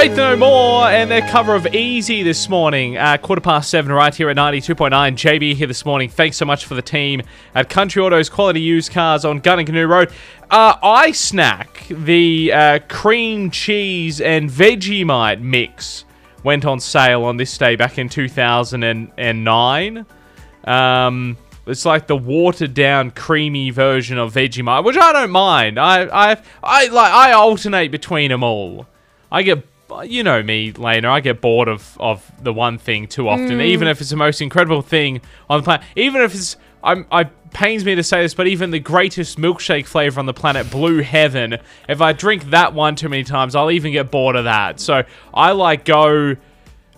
Faith No More and their cover of Easy this morning, uh, quarter past seven, right here at 92.9. JB here this morning. Thanks so much for the team at Country Autos Quality Used Cars on Goonoo Goonoo Road. Uh, iSnack, the uh, cream cheese and Vegemite mix, went on sale on this day back in 2009. Um, it's like the watered down, creamy version of Vegemite, which I don't mind. I, I, I like. I alternate between them all. I get, you know me, Lena. I get bored of of the one thing too often, hmm. even if it's the most incredible thing on the planet. Even if it's, I'm, I pains me to say this, but even the greatest milkshake flavor on the planet, Blue Heaven. If I drink that one too many times, I'll even get bored of that. So I like go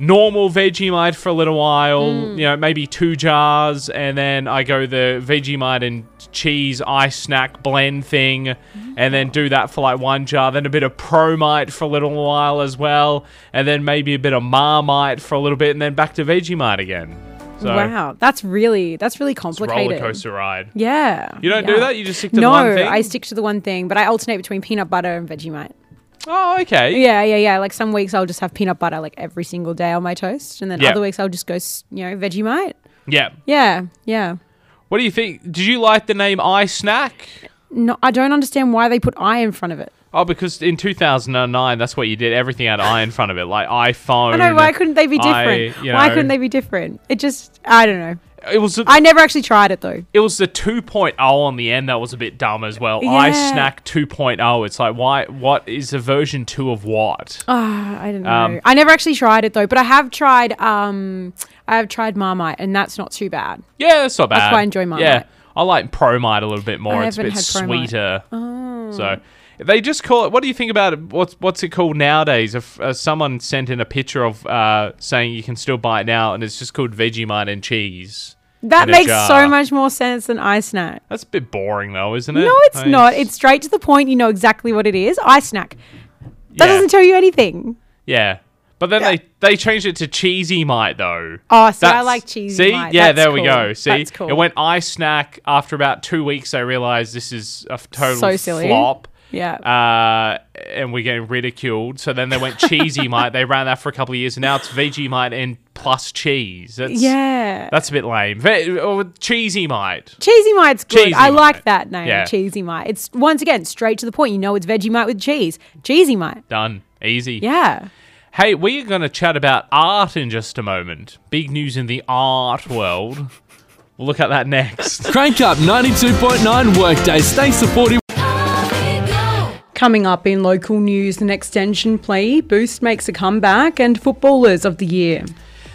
normal Vegemite for a little while, mm. you know, maybe two jars, and then I go the Vegemite and cheese iSnack blend thing, and then do that for like one jar, then a bit of Promite for a little while as well, and then maybe a bit of Marmite for a little bit, and then back to Vegemite again. So wow, that's really that's really it's a complicated. roller coaster ride. Yeah. You don't do that? You just stick to the no, one thing? No, I stick to the one thing, but I alternate between peanut butter and Vegemite. Oh, okay. Yeah, yeah, yeah. Like some weeks I'll just have peanut butter like every single day on my toast, and then other weeks I'll just go, s- you know, Vegemite. Yeah. Yeah, yeah. What do you think? Did you like the name iSnack? No, I don't understand why they put I in front of it. Oh, because in 2009, that's what you did. Everything had I in front of it, like iPhone. I know why couldn't they be I- different? you Why know. couldn't they be different? It just I don't know. It was a, I never actually tried it though. it was the 2.0 on the end that was a bit dumb as well. iSnack 2.0. It's like why? What is a version two of what? Ah, I don't know. Um, I never actually tried it though, but I have tried. Um, I have tried Marmite, and that's not too bad. Yeah, it's not bad. I quite enjoy Marmite. Yeah, I like Promite a little bit more. I it's a bit sweeter. Oh. So they just call it. What do you think about it? What's what's it called nowadays? If uh, someone sent in a picture of uh, saying you can still buy it now, and it's just called Vegemite and cheese. That makes so much more sense than iSnack. That's a bit boring, though, isn't it? No, it's I mean, not. It's straight to the point. You know exactly what it is. iSnack. That yeah, doesn't tell you anything. yeah. But then they they changed it to cheesy mite though. Oh, see, I like cheesy. See, Mite. yeah, That's there we go. See, That's cool. it went iSnack. After about two weeks, they realized this is a total So silly. flop. Yeah. uh, and we're getting ridiculed. So then they went cheesy mite. They ran that for a couple of years, and now it's Vegemite and plus cheese. That's, yeah. that's a bit lame. Ve- or cheesy mite. Cheesy Mite's good. Cheesy I like that name, Yeah. Cheesy Mite. It's once again straight to the point. You know, it's Vegemite with cheese. Cheesy Mite. Done. Easy. Yeah. Hey, we're going to chat about art in just a moment. Big news in the art world. We'll look at that next. Crank up 92.9 workday. Stay supportive. Coming up in local news, an extension plea, Boost makes a comeback, and footballers of the year.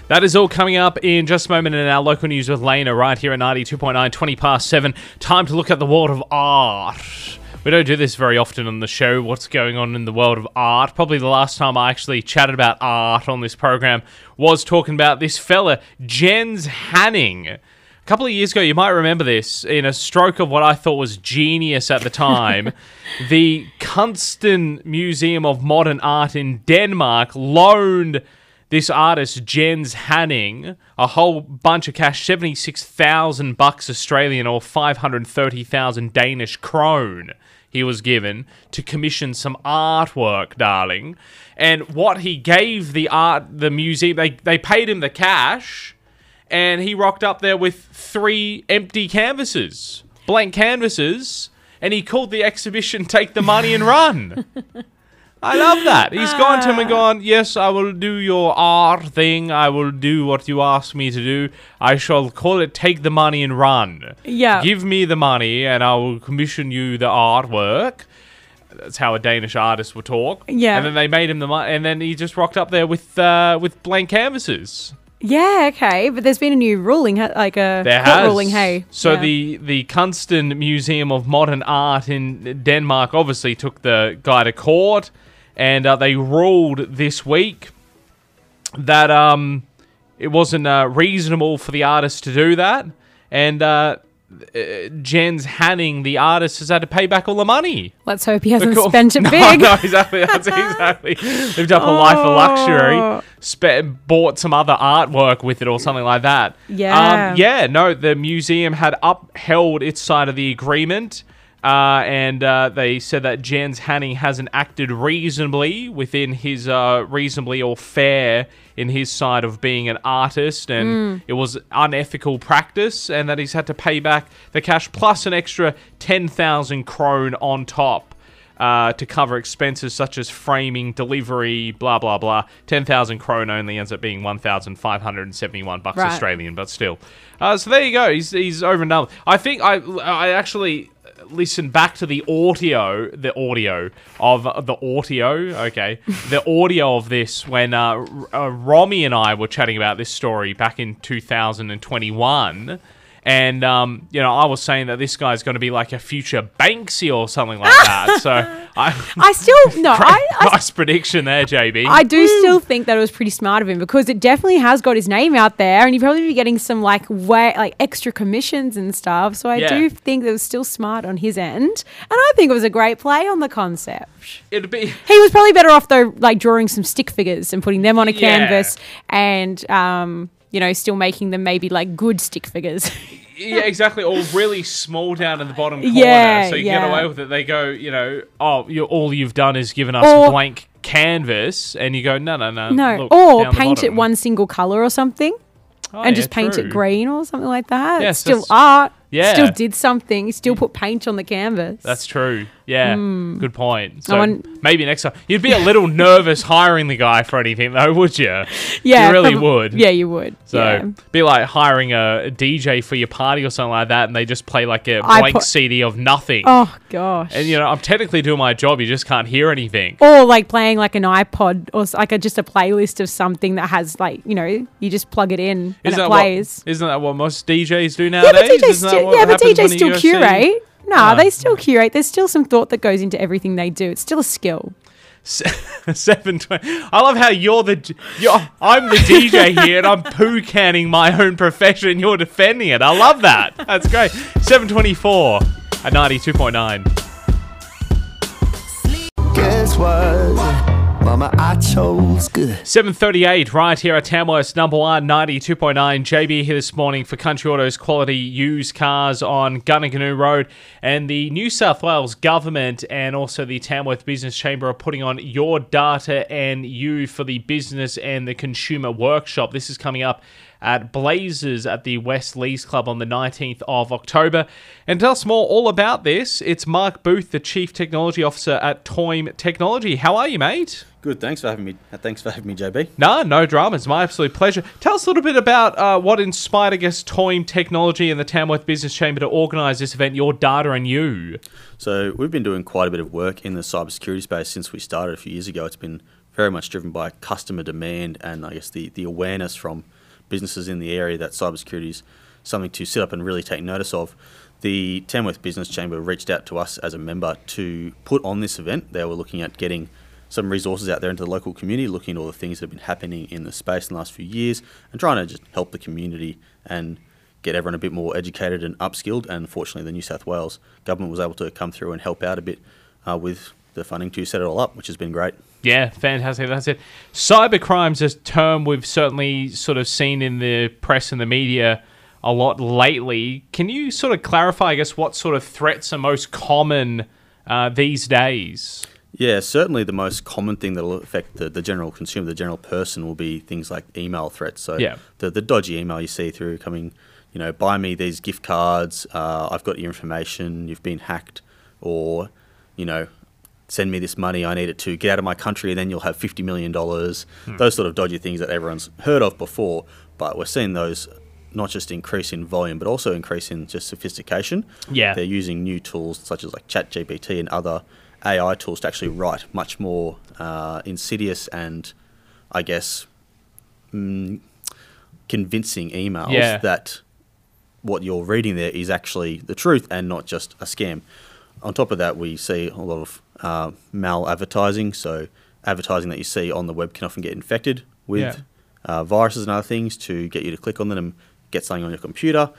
That is all coming up in just a moment in our local news with Lena right here at 92.9, 20 past 7. Time to look at the world of art. We don't do this very often on the show, what's going on in the world of art. Probably the last time I actually chatted about art on this program was talking about this fella, Jens Haaning. A couple of years ago, you might remember this, in a stroke of what I thought was genius at the time, the Kunsten Museum of Modern Art in Denmark loaned this artist Jens Haaning a whole bunch of cash, seventy six thousand bucks Australian or five hundred thirty thousand Danish krone. He was given to commission some artwork, darling. And what he gave the art, the museum, they they paid him the cash, and he rocked up there with three empty canvases, blank canvases, and he called the exhibition "Take the Money and Run." I love that. He's gone to him and gone, Yes, I will do your art thing. I will do what you ask me to do. I shall call it Take the Money and Run. Yeah. Give me the money and I will commission you the artwork. That's how a Danish artist would talk. Yeah. And then they made him the money, and then he just rocked up there with uh, with blank canvases. Yeah, okay, but there's been a new ruling, like a There court has. ruling. Hey, So Yeah. the the Kunsten Museum of Modern Art in Denmark obviously took the guy to court, and uh, they ruled this week that um it wasn't uh, reasonable for the artist to do that, and uh, uh, Jens Haaning, the artist, has had to pay back all the money. let's hope he hasn't Cool. spent it no, big. No, exactly. That's exactly. Lived up a life of luxury. Oh. Spe- bought some other artwork with it or something like that. Yeah. Um, yeah. No, the museum had upheld its side of the agreement. Uh, and uh, they said that Jens Haaning hasn't acted reasonably within his uh, reasonably or fair in his side of being an artist, and it was unethical practice, and that he's had to pay back the cash plus an extra ten thousand krone on top uh, to cover expenses such as framing, delivery, blah blah blah. Ten thousand krone only ends up being one thousand five hundred and seventy-one bucks Right. Australian, but still. Uh, so there you go. He's he's over and done. I think I I actually listened back to the audio, the audio of the audio. Okay, the audio of this when uh, R- uh, Romy and I were chatting about this story back in two thousand and um, you know, I was saying that this guy's going to be like a future Banksy or something like that. So, I, I still no, I, I nice prediction there, JB. I do still think that it was pretty smart of him because it definitely has got his name out there, and he'd probably be getting some like way like extra commissions and stuff. So I Yeah. do think that it was still smart on his end, and I think it was a great play on the concept. It'd be He was probably better off though, like drawing some stick figures and putting them on a Yeah. canvas, and um, you know, still making them maybe like good stick figures. Yeah, exactly. Or really small down in the bottom corner, Yeah, so you get away with it. They go, you know, oh, you all you've done is given us Or- blank canvas, and you go, no, no, no, no, look, or paint it one single color or something. Oh, and yeah, just paint true. it green or something like that. Yes, it's still art. Yeah. Still did something. Still mm. put paint on the canvas. That's true. Yeah, hmm. good point. So want- maybe next time you'd be a little nervous hiring the guy for anything, though, would you? yeah, you really would. Yeah, you would. So yeah. be like hiring a, DJ for your party or something like that, and they just play like a blank put- CD of nothing. Oh gosh. And you know, I'm technically doing my job. You just can't hear anything. or like playing like an iPod or like a, just a playlist of something that has like you know you just plug it in and Isn't it plays. what? Isn't that what most DJs do yeah, nowadays? but DJs Isn't that still, what yeah, but DJs still the UFC. No, they still curate. There's still some thought that goes into everything they do. It's still a skill. Seven twenty. I love how you're the you're, I'm the DJ here, and I'm poo canning my own profession. and You're defending it. I love that. That's great. Seven twenty four at ninety two point nine. Guess what? Mama, I chose good. 738 right here at Tamworth's number one, 92.9. JB here this morning for Country Autos quality used cars on Goonoo Goonoo Road. And the New South Wales government and also the Tamworth Business Chamber are putting on your data and you for the business and the consumer workshop. This is coming up at Blazers at the West Leagues Club on the 19th of October. And tell us more all about this, it's Mark Booth, the Chief Technology Officer at TOIM Technology. How are you, mate? Good. Thanks for having me. Thanks for having me, JB. No, no drama. It's my absolute pleasure. Tell us a little bit about uh, what inspired, I guess, TOIM Technology and the Tamworth Business Chamber to organise this event, Your Data and You. So we've been doing quite a bit of work in the cybersecurity space since we started a few years ago. It's been very much driven by customer demand and I guess the, the awareness from businesses in the area that cybersecurity is something to sit up and really take notice of. The Tamworth Business Chamber reached out to us as a member to put on this event. They were looking at getting some resources out there into the local community, looking at all the things that have been happening in the space in the last few years, and trying to just help the community and get everyone a bit more educated and upskilled. And fortunately, the New South Wales government was able to come through and help out a bit uh, with the funding to set it all up, which has been great. Yeah, fantastic. That's it. Cybercrimes a term we've certainly sort of seen in the press and the media a lot lately. Can you sort of clarify, I guess, what sort of threats are most common uh, these days? Yeah, certainly the most common thing that will affect the, the general consumer, the general person, will be things like email threats. So Yeah. the, the dodgy email you see through coming, you know, buy me these gift cards, uh, I've got your information, you've been hacked, or, you know, send me this money, I need it to get out of my country, and then you'll have $50 million. Those sort of dodgy things that everyone's heard of before, but we're seeing those not just increase in volume, but also increase in just sophistication. Yeah. They're using new tools such as like ChatGPT and other AI tools to actually write much more uh, insidious and, I guess, mm, convincing emails Yeah. that what you're reading there is actually the truth and not just a scam. On top of that, we see a lot of uh, mal advertising. So, advertising that you see on the web can often get infected with Yeah. uh, viruses and other things to get you to click on them and get something on your computer.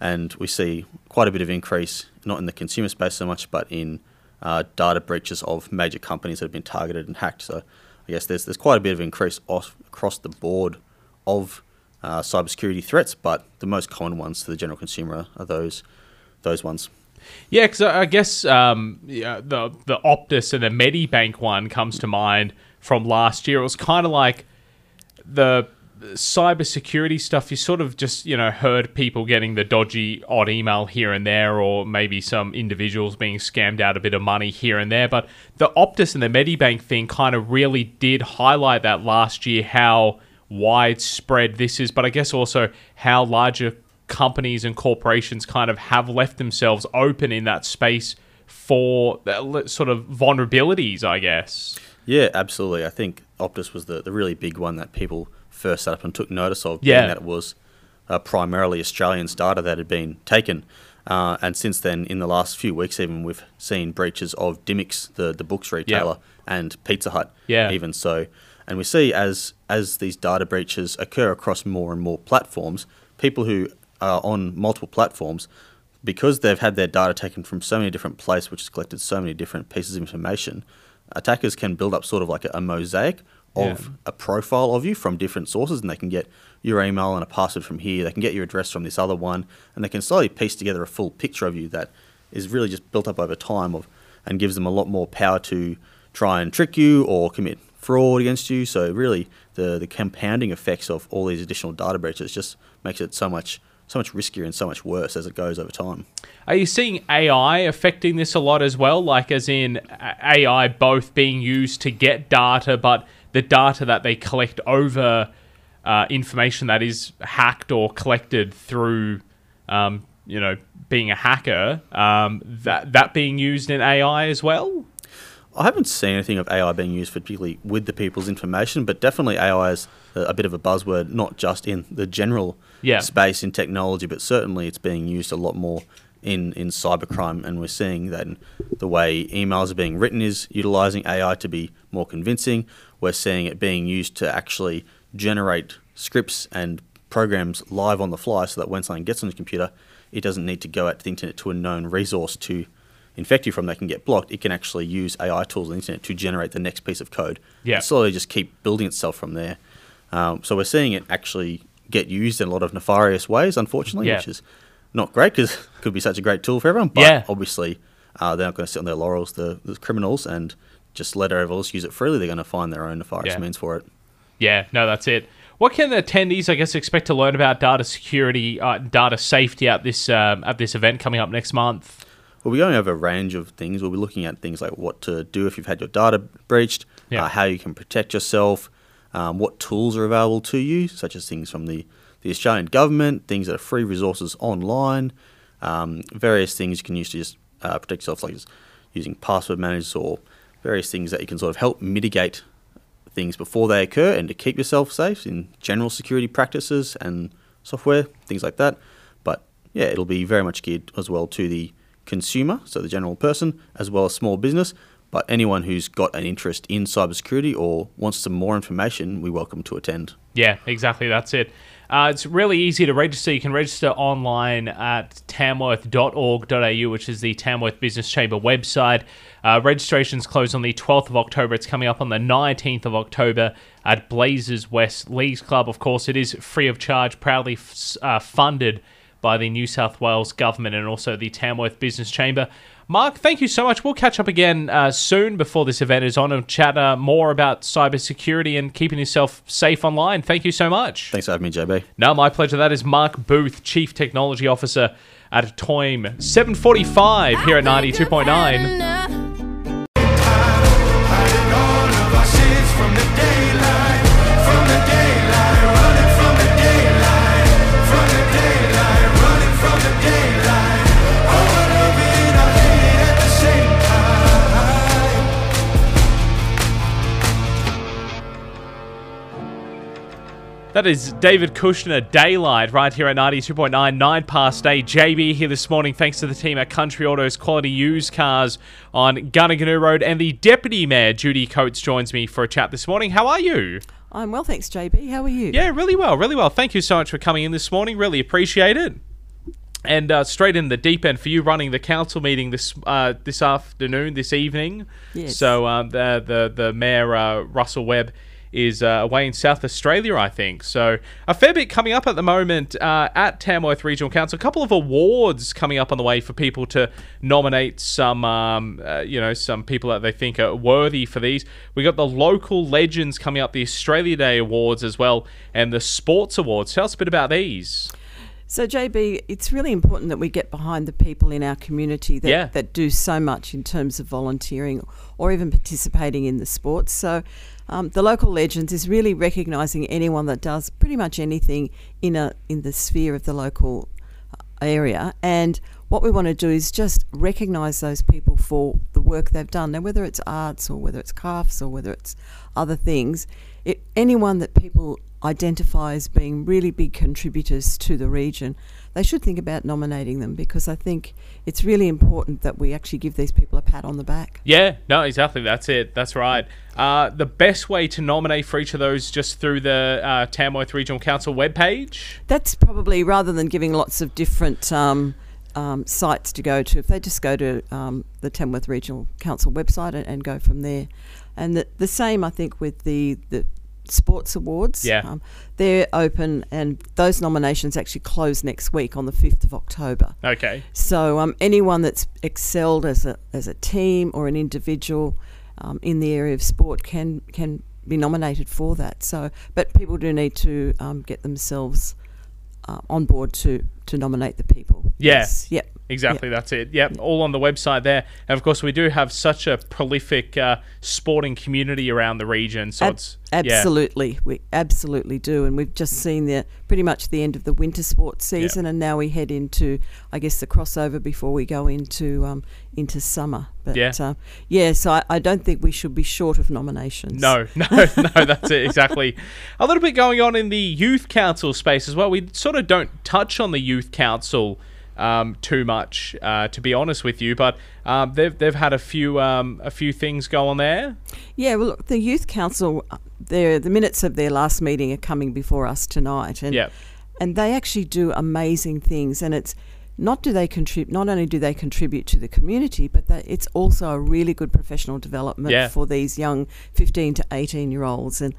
And we see quite a bit of increase, not in the consumer space so much, but in uh, data breaches of major companies that have been targeted and hacked. So, I guess there's there's quite a bit of increase off, across the board of uh, cybersecurity threats, but the most common ones to the general consumer are those those ones. Yeah, because I guess um, yeah, the the Optus and the Medibank one comes to mind from last year. It was kind of like the cybersecurity stuff. You sort of just you know heard people getting the dodgy odd email here and there, or maybe some individuals being scammed out a bit of money here and there. But the Optus and the Medibank thing kind of really did highlight that last year how widespread this is, but I guess also how larger companies and corporations kind of have left themselves open in that space for sort of vulnerabilities, I guess. Yeah, absolutely. I think Optus was the, the really big one that people first set up and took notice of, Yeah. being that it was uh, primarily Australians' data that had been taken. Uh, and since then, in the last few weeks, even we've seen breaches of Dymocks, the, the books retailer, and Pizza Hut. Yeah. Even so, and we see as as these data breaches occur across more and more platforms, people who are on multiple platforms, because they've had their data taken from so many different places, which has collected so many different pieces of information, attackers can build up sort of like a, a mosaic of Yeah. a profile of you from different sources, and they can get your email and a password from here. They can get your address from this other one, and they can slowly piece together a full picture of you that is really just built up over time of, and gives them a lot more power to try and trick you or commit fraud against you. So really, the the compounding effects of all these additional data breaches just makes it so much so much riskier and so much worse as it goes over time. Are you seeing AI affecting this a lot as well? Like, as in AI both being used to get data, but the data that they collect over uh, information that is hacked or collected through, um, you know, being a hacker, um, that that being used in AI as well? I haven't seen anything of AI being used particularly with the people's information, but definitely AI is a, bit of a buzzword, not just in the general Yeah. space in technology, but certainly it's being used a lot more in, in cybercrime. And we're seeing that in the way emails are being written is utilizing AI to be more convincing. We're seeing it being used to actually generate scripts and programs live on the fly so that when something gets on the computer, it doesn't need to go out to the internet to a known resource to infect you from that can get blocked, it can actually use AI tools on the internet to generate the next piece of code. Yeah. Slowly just keep building itself from there. Um, so we're seeing it actually get used in a lot of nefarious ways, unfortunately, Yeah. which is not great because it could be such a great tool for everyone. But Yeah. obviously, uh, they're not going to sit on their laurels, the, the criminals, and just let everyone use it freely. They're going to find their own nefarious Yeah. means for it. Yeah, no, that's it. What can the attendees, I guess, expect to learn about data security, uh, data safety at this um, at this event coming up next month? Well, We'll be going over a range of things. We'll be looking at things like what to do if you've had your data breached, Yeah. uh, how you can protect yourself, um, what tools are available to you, such as things from the, the Australian government, things that are free resources online, um, various things you can use to just uh, protect yourself, like using password managers or various things that you can sort of help mitigate things before they occur and to keep yourself safe in general security practices and software, things like that. But yeah, it'll be very much geared as well to the consumer, so the general person, as well as small business. But anyone who's got an interest in cybersecurity or wants some more information, we welcome to attend. Yeah, exactly. That's it. Uh, it's really easy to register. You can register online at tamworth.org.au, which is the Tamworth Business Chamber website. Uh, registrations close on the 12th of October. It's coming up on the 19th of October at Blazers West Leagues Club. Of course, it is free of charge, proudly f- uh, funded by the New South Wales government and also the Tamworth Business Chamber. Mark, thank you so much. We'll catch up again uh, soon before this event is on and chat uh, more about cybersecurity and keeping yourself safe online. Thank you so much. Thanks for having me, JB. No, my pleasure. That is Mark Booth, Chief Technology Officer at TOIM. 745 here at 92.9. That is David Kushner, Daylight, right here at 92.9, 9 past 8. JB here this morning, thanks to the team at Country Autos Quality Used Cars on Goonoo Goonoo Road. And the Deputy Mayor, Judy Coates, joins me for a chat this morning. How are you? I'm well, thanks, JB. How are you? Yeah, really well, really well. Thank you so much for coming in this morning. Really appreciate it. And uh, straight in the deep end for you running the council meeting this uh, this afternoon, this evening. Yes. So um, the, the the mayor uh, Russell Webb is uh, away in South Australia, I think. So a fair bit coming up at the moment uh, at Tamworth Regional Council. A couple of awards coming up on the way for people to nominate some, um, uh, you know, some people that they think are worthy for these. We got the local legends coming up, the Australia Day Awards as well, and the Sports Awards. Tell us a bit about these. So, JB, it's really important that we get behind the people in our community that, Yeah. that do so much in terms of volunteering or even participating in the sports. So, um, the local legends is really recognising anyone that does pretty much anything in a in the sphere of the local uh, area. And what we want to do is just recognise those people for the work they've done. Now, whether it's arts or whether it's crafts or whether it's other things, it, anyone that people identify as being really big contributors to the region, they should think about nominating them because I think it's really important that we actually give these people a pat on the back. Yeah, no, exactly. That's it. That's right. Uh, the best way to nominate for each of those just through the uh, Tamworth Regional Council webpage. That's probably rather than giving lots of different um, um, sites to go to, if they just go to um, the Tamworth Regional Council website and, and go from there. And the, the same, I think, with the, the sports awards. Yeah. Um, they're open, and those nominations actually close next week on the 5th of October. Okay. So um, anyone that's excelled as a as a team or an individual um, in the area of sport can can be nominated for that. So, but people do need to um, get themselves uh, on board to to nominate the people. Yeah. Yes. Yep. Exactly, that's it. Yep, all on the website there. And of course, we do have such a prolific uh, sporting community around the region. So Ab- it's yeah. absolutely, we absolutely do, and we've just seen the pretty much the end of the winter sports season, and now we head into, I guess, the crossover before we go into um, into summer. But Yeah. uh, yeah, so I, I don't think we should be short of nominations. No, no, no, that's it, exactly. A little bit going on in the youth council space as well. We sort of don't touch on the youth council um, too much, uh, to be honest with you, but um, they've, they've had a few um, a few things go on there. Yeah, well, look, the youth council, their the minutes of their last meeting are coming before us tonight, and Yep. and they actually do amazing things, and it's. Not do they contribute? Not only do they contribute to the community, but that it's also a really good professional development Yeah. for these young fifteen to eighteen year olds. And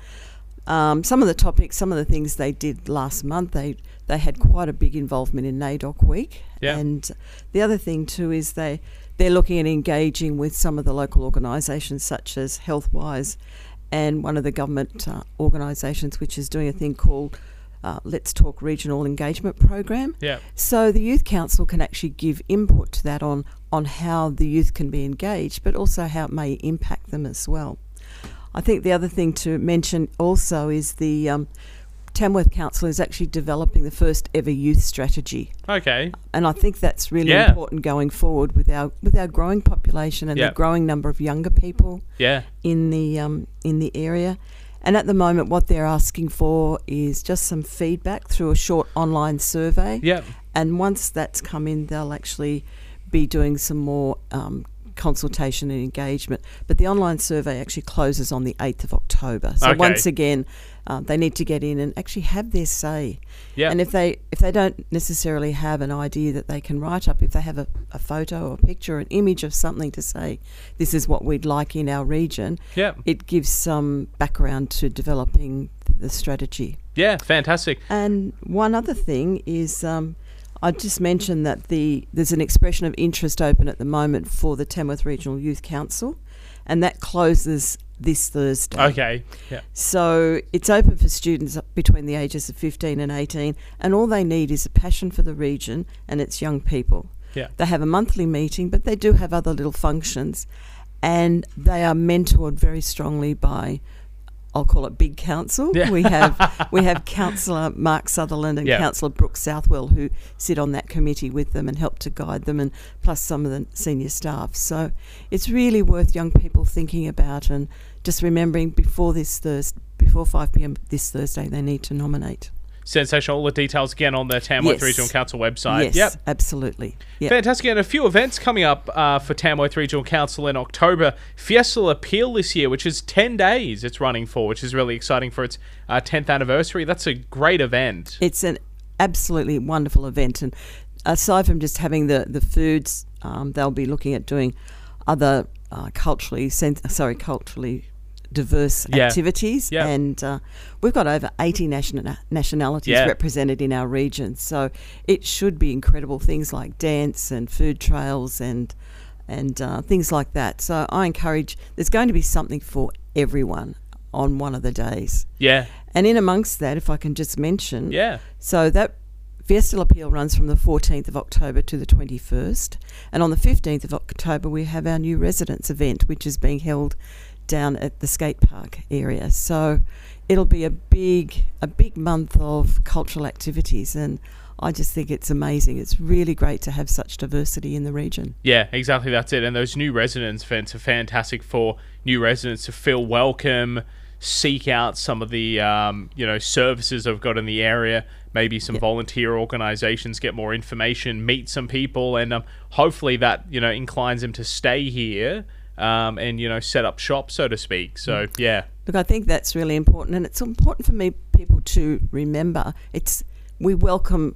um, some of the topics, some of the things they did last month, they they had quite a big involvement in NAIDOC Week. Yeah. And the other thing too is they they're looking at engaging with some of the local organisations such as Healthwise and one of the government uh, organisations which is doing a thing called uh, Let's Talk Regional Engagement Program. Yeah. So the youth council can actually give input to that on on how the youth can be engaged, but also how it may impact them as well. I think the other thing to mention also is the um, Tamworth Council is actually developing the first ever youth strategy, Okay. and I think that's really Yeah. important going forward with our with our growing population and Yeah. the growing number of younger people Yeah. in the um, in the area. And at the moment, what they're asking for is just some feedback through a short online survey. Yeah. And once that's come in, they'll actually be doing some more um, consultation and engagement. But the online survey actually closes on the 8th of October. So Okay. once again, um, they need to get in and actually have their say. Yeah. And if they if they don't necessarily have an idea that they can write up, if they have a, a photo or a picture, an image of something to say, this is what we'd like in our region, Yeah. it gives some background to developing the strategy. Yeah. Fantastic. And one other thing is, um, I just mentioned that the there's an expression of interest open at the moment for the Tamworth Regional Youth Council, and that closes this Thursday. Okay. Yeah. So it's open for students between the ages of 15 and 18, and all they need is a passion for the region and its young people. Yeah. They have a monthly meeting, but they do have other little functions, and they are mentored very strongly by. I'll call it Big Council. Yeah. We have we have Councillor Mark Sutherland and Yeah. Councillor Brooke Southwell who sit on that committee with them and help to guide them, and plus some of the senior staff. So it's really worth young people thinking about and just remembering before this Thursday, before five pm this Thursday, they need to nominate. Sensational. All the details again on the Tamworth Yes. Regional Council website. yes, Yep. absolutely. Yep. Fantastic. And a few events coming up uh, for Tamworth Regional Council in October. Fiesta La Peel this year, which is 10 days it's running for, which is really exciting for its uh, 10th anniversary. That's a great event. It's an absolutely wonderful event, and aside from just having the the foods, um, they'll be looking at doing other uh, culturally sen- sorry culturally diverse Yeah. activities, Yeah. and uh, we've got over 80 nation- nationalities Yeah. represented in our region. So it should be incredible things like dance and food trails and and uh, things like that. So I encourage. There's going to be something for everyone on one of the days, Yeah. and in amongst that, if I can just mention, Yeah. so that Fiesta La Peel runs from the 14th of October to the 21st, and on the 15th of October we have our new residents event, which is being held down at the skate park area. So it'll be a big, a big month of cultural activities, and I just think it's amazing. It's really great to have such diversity in the region. Yeah, exactly. That's it. And those new residence events are fantastic for new residents to feel welcome, seek out some of the um, you know services I've got in the area. Maybe some volunteer organisations get more information, meet some people, and um, hopefully that you know inclines them to stay here um, and you know set up shop, so to speak. So yeah, Look, I think that's really important, and it's important for me people to remember. It's we welcome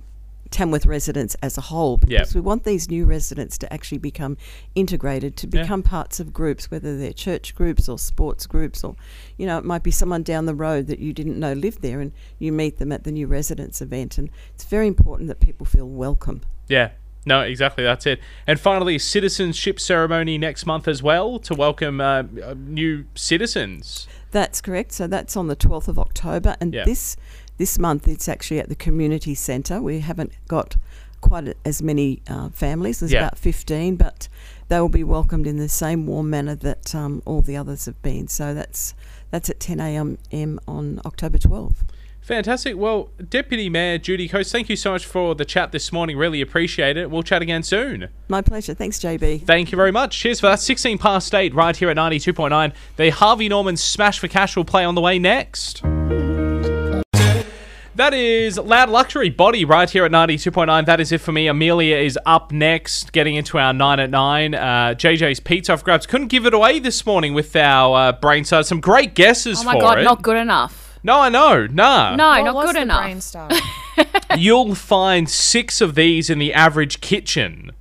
Tamworth residents as a whole because Yeah. we want these new residents to actually become integrated, to Yeah. become parts of groups, whether they're church groups or sports groups, or you know, it might be someone down the road that you didn't know lived there, and you meet them at the new residents event, and it's very important that people feel welcome. yeah. No, exactly. That's it. And finally, citizenship ceremony next month as well to welcome uh, uh, new citizens. That's correct. So that's on the 12th of October, and Yeah. this this month it's actually at the community centre. We haven't got quite as many uh, families. There's Yeah. about 15, but they will be welcomed in the same warm manner that um, all the others have been. So that's that's at 10 a.m. on October 12th. Fantastic. Well, Deputy Mayor Judy Coates, thank you so much for the chat this morning. Really appreciate it. We'll chat again soon. My pleasure. Thanks, JB. Thank you very much. Cheers for that. 16 past 8 right here at 92.9. The Harvey Norman Smash for Cash will play on the way next. That is Loud Luxury Body right here at 92.9. That is it for me. Amelia is up next, getting into our 9 at 9. Uh, JJ's Pizza Off Grabs. Couldn't give it away this morning with our uh, brain side. Some great guesses Oh my for god, it. not good enough. No, I know. Nah. No, What not was good the enough. brainstorm? You'll find six of these in the average kitchen.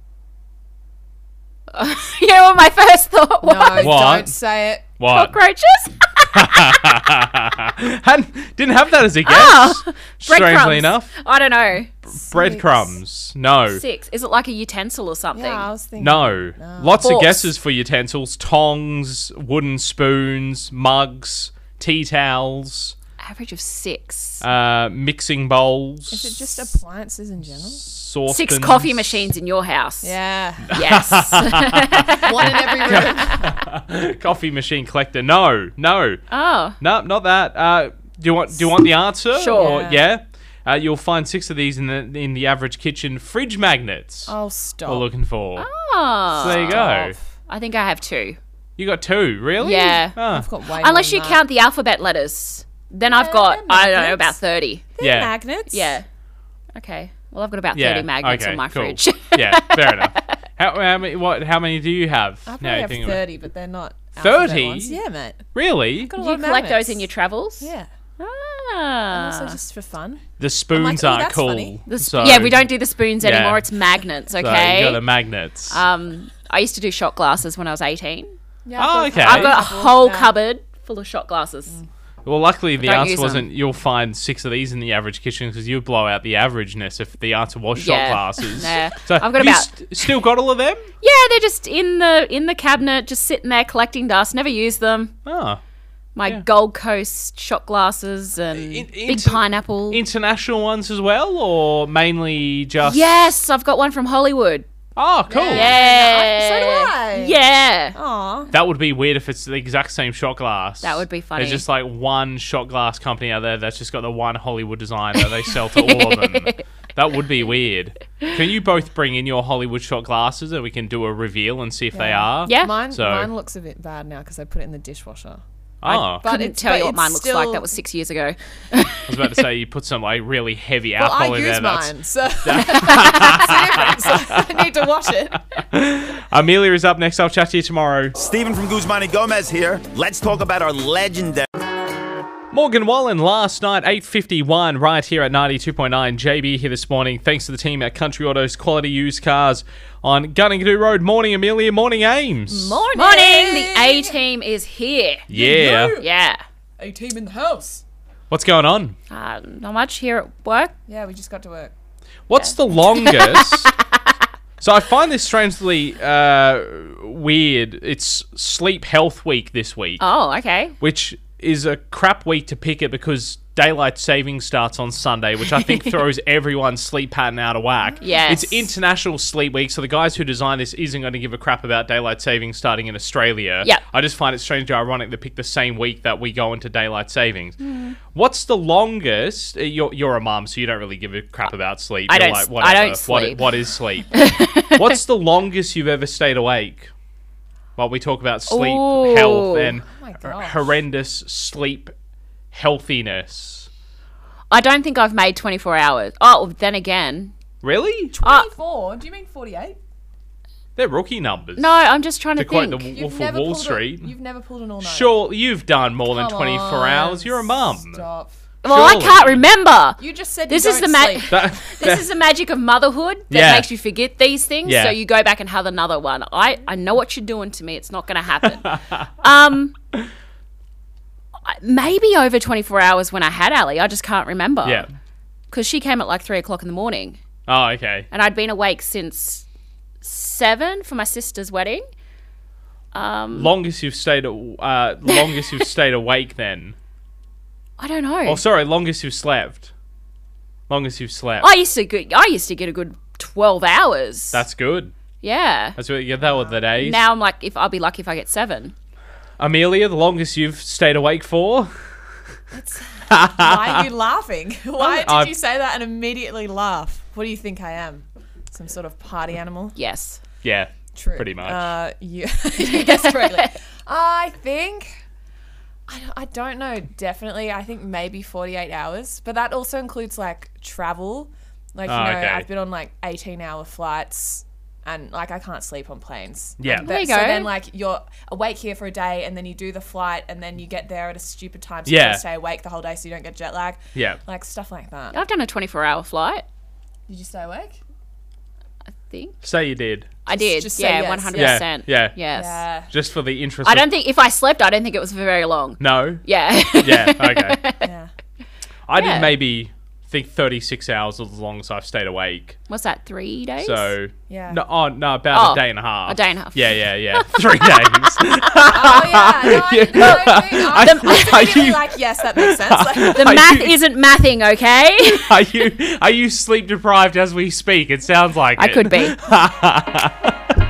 you know what my first thought was? no, What? don't say it. What? Cockroaches? Hadn't, didn't have that as a guess. Ah, strangely Breadcrumbs. enough. I don't know. Breadcrumbs. No. Six. Is it like a utensil or something? Yeah, I was thinking. No. Lots of guesses for utensils tongs, wooden spoons, mugs, tea towels, Average of six. uh, mixing bowls. Is it just appliances in general? saucepans. Six coffee machines in your house. Yeah. Yes. One in every room. Coffee machine collector. No, no, oh. no, not that. Uh, do you want? Do you want the answer? Sure. Or- yeah. Uh, you'll find six of these in the in the average kitchen. Fridge magnets. Oh, stop! We're stop. looking for. Oh. So there you go. I think I have two. You got two, really? Yeah. Ah, I've got way more Unless than you that. count the alphabet letters. Then I've got, I don't know, about 30. They're Yeah. magnets. Yeah. Okay. Well, I've got about 30 yeah. magnets okay, on my cool. fridge. yeah, fair enough. How, how many? What? How many do you have? I now probably you have think about it? 30, but they're not. 30? ones. Yeah, mate. Really? Got a Do lot you of collect magnets. those in your travels? Yeah. Ah. Also just for fun. The spoons oh, aren't that's cool. funny. The sp- so- yeah, we don't do the spoons Yeah. anymore. It's magnets, so you okay? got the magnets. um, I used to do shot glasses when I was 18. Yeah, Oh, I've got okay. I've got a whole Yeah. cupboard full of shot glasses. Well, luckily the answer wasn't. You'll find six of these in the average kitchen because you blow out the averageness if the answer was shot Yeah. glasses. Nah. So I've got about- st- still got all of them? Yeah, they're just in the in the cabinet, just sitting there collecting dust. Never use them. Oh, My Yeah. Gold Coast shot glasses and In- big inter- pineapple. international ones as well, or mainly just? yes, I've got one from Hollywood. Oh, cool. Yeah. So do I. Yeah. Aw. That would be weird if it's the exact same shot glass. That would be funny. There's just like one shot glass company out there that's just got the one Hollywood design that they sell to all of them. That would be weird. Can you both bring in your Hollywood shot glasses and we can do a reveal and see if they are? Yeah. Mine, So- mine looks a bit bad now because I put it in the dishwasher. Oh, But Couldn't it's- tell you what mine looks like. That was six years ago. I was about to say you put some like really heavy Well, alcohol I in use there. That's... mine, so it's I need to wash it. Amelia is up next. I'll chat to you tomorrow. Stephen from Guzman y Gomez here. Let's talk about our legendary. Morgan Wallen last night, 8.51, right here at 92.9. JB here this morning. Thanks to the team at Country Autos Quality Used Cars on Goonoo Goonoo Road. Morning, Amelia. Morning, Ames. Morning. Morning. The A team is here. Yeah. Yeah. A team in the house. What's going on? Uh, not much here at work. Yeah, we just got to work. What's the longest? so I find this strangely uh, weird. It's Sleep Health Week this week, Oh, okay. which is a crap week to pick it because daylight saving starts on Sunday, which I think throws everyone's sleep pattern out of whack. Yes. It's International Sleep Week, so the guys who designed this isn't going to give a crap about daylight saving starting in Australia. Yep. I just find it strangely ironic they pick the same week that we go into daylight savings. Hmm. What's the longest? uh, You're, you're a mum, so you don't really give a crap about sleep. I You're don't like, I don't What- what is sleep? What's the longest you've ever stayed awake? While we talk about sleep Ooh. health and. Horrendous sleep healthiness. I don't think I've made 24 hours. Oh, then again. Really? Uh, 24? Do you mean 48? They're rookie numbers. no, I'm just trying to, to quote think. the You've Wolf of Wall Street. A, you've never pulled an all night. Sure, you've done more than 24 on, hours. You're a mum. Stop. well, I can't remember. You just said This you is the don't ma- sleep. That- This is the magic of motherhood that Yeah. makes you forget these things. Yeah. So you go back and have another one. I, I know what you're doing to me. It's not going to happen. um, I- maybe over 24 hours when I had Ali. I just can't remember. yeah. Because she came at like three o'clock in the morning. Oh, okay. And I'd been awake since seven for my sister's wedding. Um, Longest you've stayed. Uh, longest you've stayed awake then. I don't know. Oh, sorry. Longest you've slept. Longest you've slept. I used to get, I used to get a good 12 hours. That's good. yeah. That's what. Yeah, that were the days. Now I'm like, if I'll be lucky if I get seven. Amelia, the longest you've stayed awake for? Why are you laughing? Why did I've- you say that and immediately laugh? What do you think I am? Some sort of party animal? Yes. Yeah. True. Pretty much. Uh, you, you guessed correctly. I think. I don't, I don't know. Definitely, I think maybe 48 hours. But that also includes like travel. Like, you Oh, know, okay. I've been on like 18 hour flights and like I can't sleep on planes. Yeah. And There you that- So then, like, you're awake here for a day and then you do the flight and then you get there at a stupid time. So you Yeah. gotta stay awake the whole day so you don't get jet lag. yeah. Like, stuff like that. I've done a 24 hour flight, Did you stay awake? I think. Say you did. I did. just say yeah, 100%. Yeah, yeah. Yes. Yeah. Just for the interest. I don't think, if I slept, I don't think it was for very long. No. Yeah. Yeah. Okay. Yeah. I Yeah. did maybe think 36 hours as long as I've stayed awake. What's that, three days? So Yeah. no, oh no, about Oh, a day and a half. a day and a half. Yeah, yeah, yeah. Three days. Oh, yeah. No, I, no, I, I, Are I was immediately you- like, yes, that makes sense. Like, the math you- isn't mathing, okay? Are you are you sleep deprived as we speak? It sounds like I it. could be.